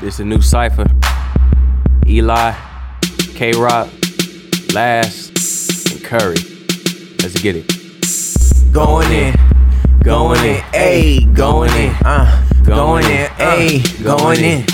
This a new cipher. Eli, K Roqq, Last, and Curry. Let's get it. Going in, going in, a going in, uh, going in, ayy, going in,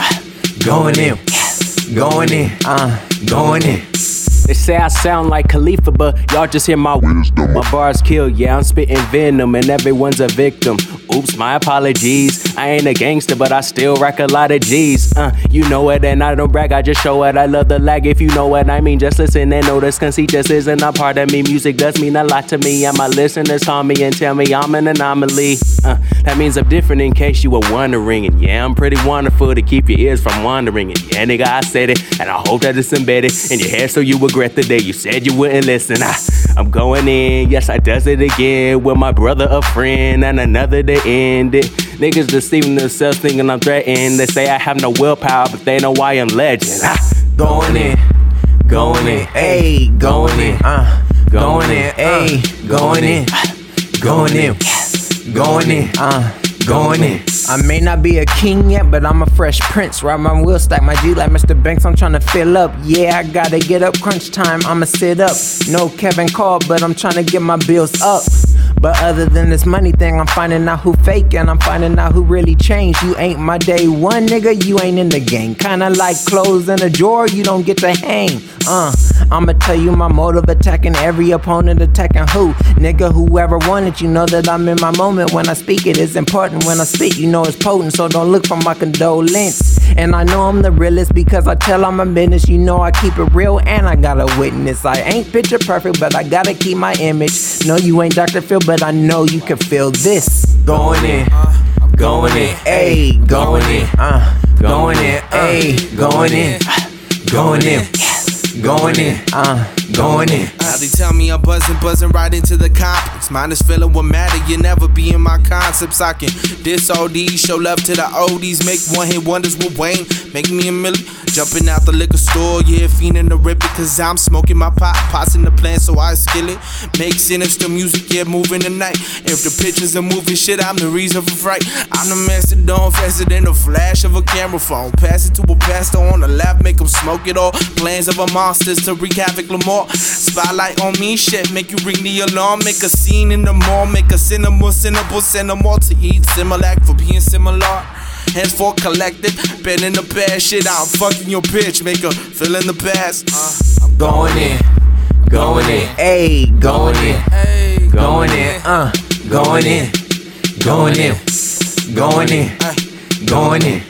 going in, going in, uh, going in. They say I sound like Khalifa, but y'all just hear my wisdom. My bars kill, yeah, I'm spitting venom, and everyone's a victim. Oops, my apologies. I ain't a gangster, but I still rack a lot of G's. Uh, you know it, and I don't brag, I just show it. I love the lag, if you know what I mean. Just listen and notice, conceit just isn't a part of me. Music does mean a lot to me, and my listeners call me and tell me I'm an anomaly. Uh, that means I'm different in case you were wondering. And yeah, I'm pretty wonderful to keep your ears from wandering. And yeah, nigga, I said it, and I hope that it's embedded in your head so you regret the day you said you wouldn't listen. I, I'm going in, yes, I does it again with my brother, a friend, and another to end it. Niggas deceiving themselves, thinking I'm threatened. They say I have no willpower, but they know why I'm legend. I, Going in, going in, ayy, going in, uh, going in, ayy, going in, going in, going in, uh, going in. I may not be a king yet, but I'm a fresh prince. Ride my wheel, stack my G like Mr. Banks. I'm trying to fill up. Yeah, I gotta get up. Crunch time, I'ma sit up. No Kevin Call, but I'm trying to get my bills up. But other than this money thing, I'm finding out who fake and I'm finding out who really changed. You ain't my day one, nigga, you ain't in the game. Kinda like clothes in a drawer, you don't get to hang. Uh, I'ma tell you my motive attacking every opponent, attacking who? Nigga, whoever wanted, you know that I'm in my moment when I speak. It is important when I speak, you know it's potent, so don't look for my condolence. And I know I'm the realest because I tell I'm a business. You know I keep it real and I got a witness. I ain't picture perfect, but I gotta keep my image. No, you ain't Dr. Phil, but I know you can feel this. Going in, going in, ayy, going in, uh, going in, ayy, going in, going in, going in, uh, going in. Now they tell me I'm buzzing, buzzing right into the complex. Mine is feeling what matter, you never be in my concepts. I can diss all these, show love to the oldies, make one hit wonders with Wayne, make me a million. Jumping out the liquor store, yeah, fiending the rip cause I'm smoking my pot, pots in the plant, so I skill it. Make sinister music, yeah, moving the night. If the pictures are moving shit, I'm the reason for fright. I'm the mastodon, faster than the flash of a camera phone. Pass it to a pastor on the lap, make him smoke it all. Plans of a monsters to wreak havoc, Lamar. Spotlight on me, shit, make you ring the alarm. Make a scene in the mall, make a cinema, them all to eat Similac for being similar. Henceforth collected, been in the past shit. I'm fucking your bitch, make her feel in the past. Uh, I'm Going in, going in, ayy, going in, Hey, going in, uh, going in, going in, going in, going in.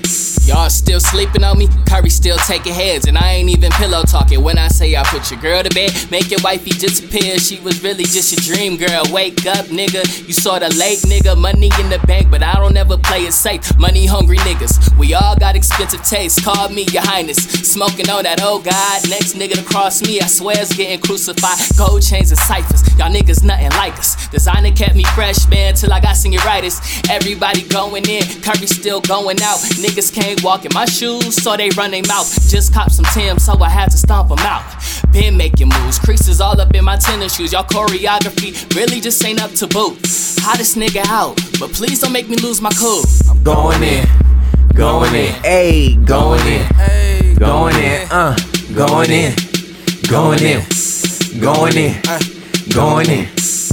Y'all still sleeping on me? Curry still taking heads, and I ain't even pillow talking. When I say I put your girl to bed, make your wifey disappear. She was really just your dream girl. Wake up, nigga. You saw the late, nigga. Money in the bank, but I don't ever play it safe. Money hungry niggas. We all got expensive taste. Call me your highness. Smoking on that, old god. Next nigga to cross me, I swear it's getting crucified. Gold chains and ciphers. Y'all niggas nothing like us. Designer kept me fresh, man, till I got senioritis. Everybody going in, Curry still going out. Niggas can't walk in my shoes, so they run their mouth. Just cop some Tim, so I had to stomp them out. Been making moves, creases all up in my tennis shoes. Y'all choreography really just ain't up to boot. Hottest nigga out, but please don't make me lose my cool. I'm going in, going in, hey, going in, hey, going in, uh, going in, going in, going in, going in.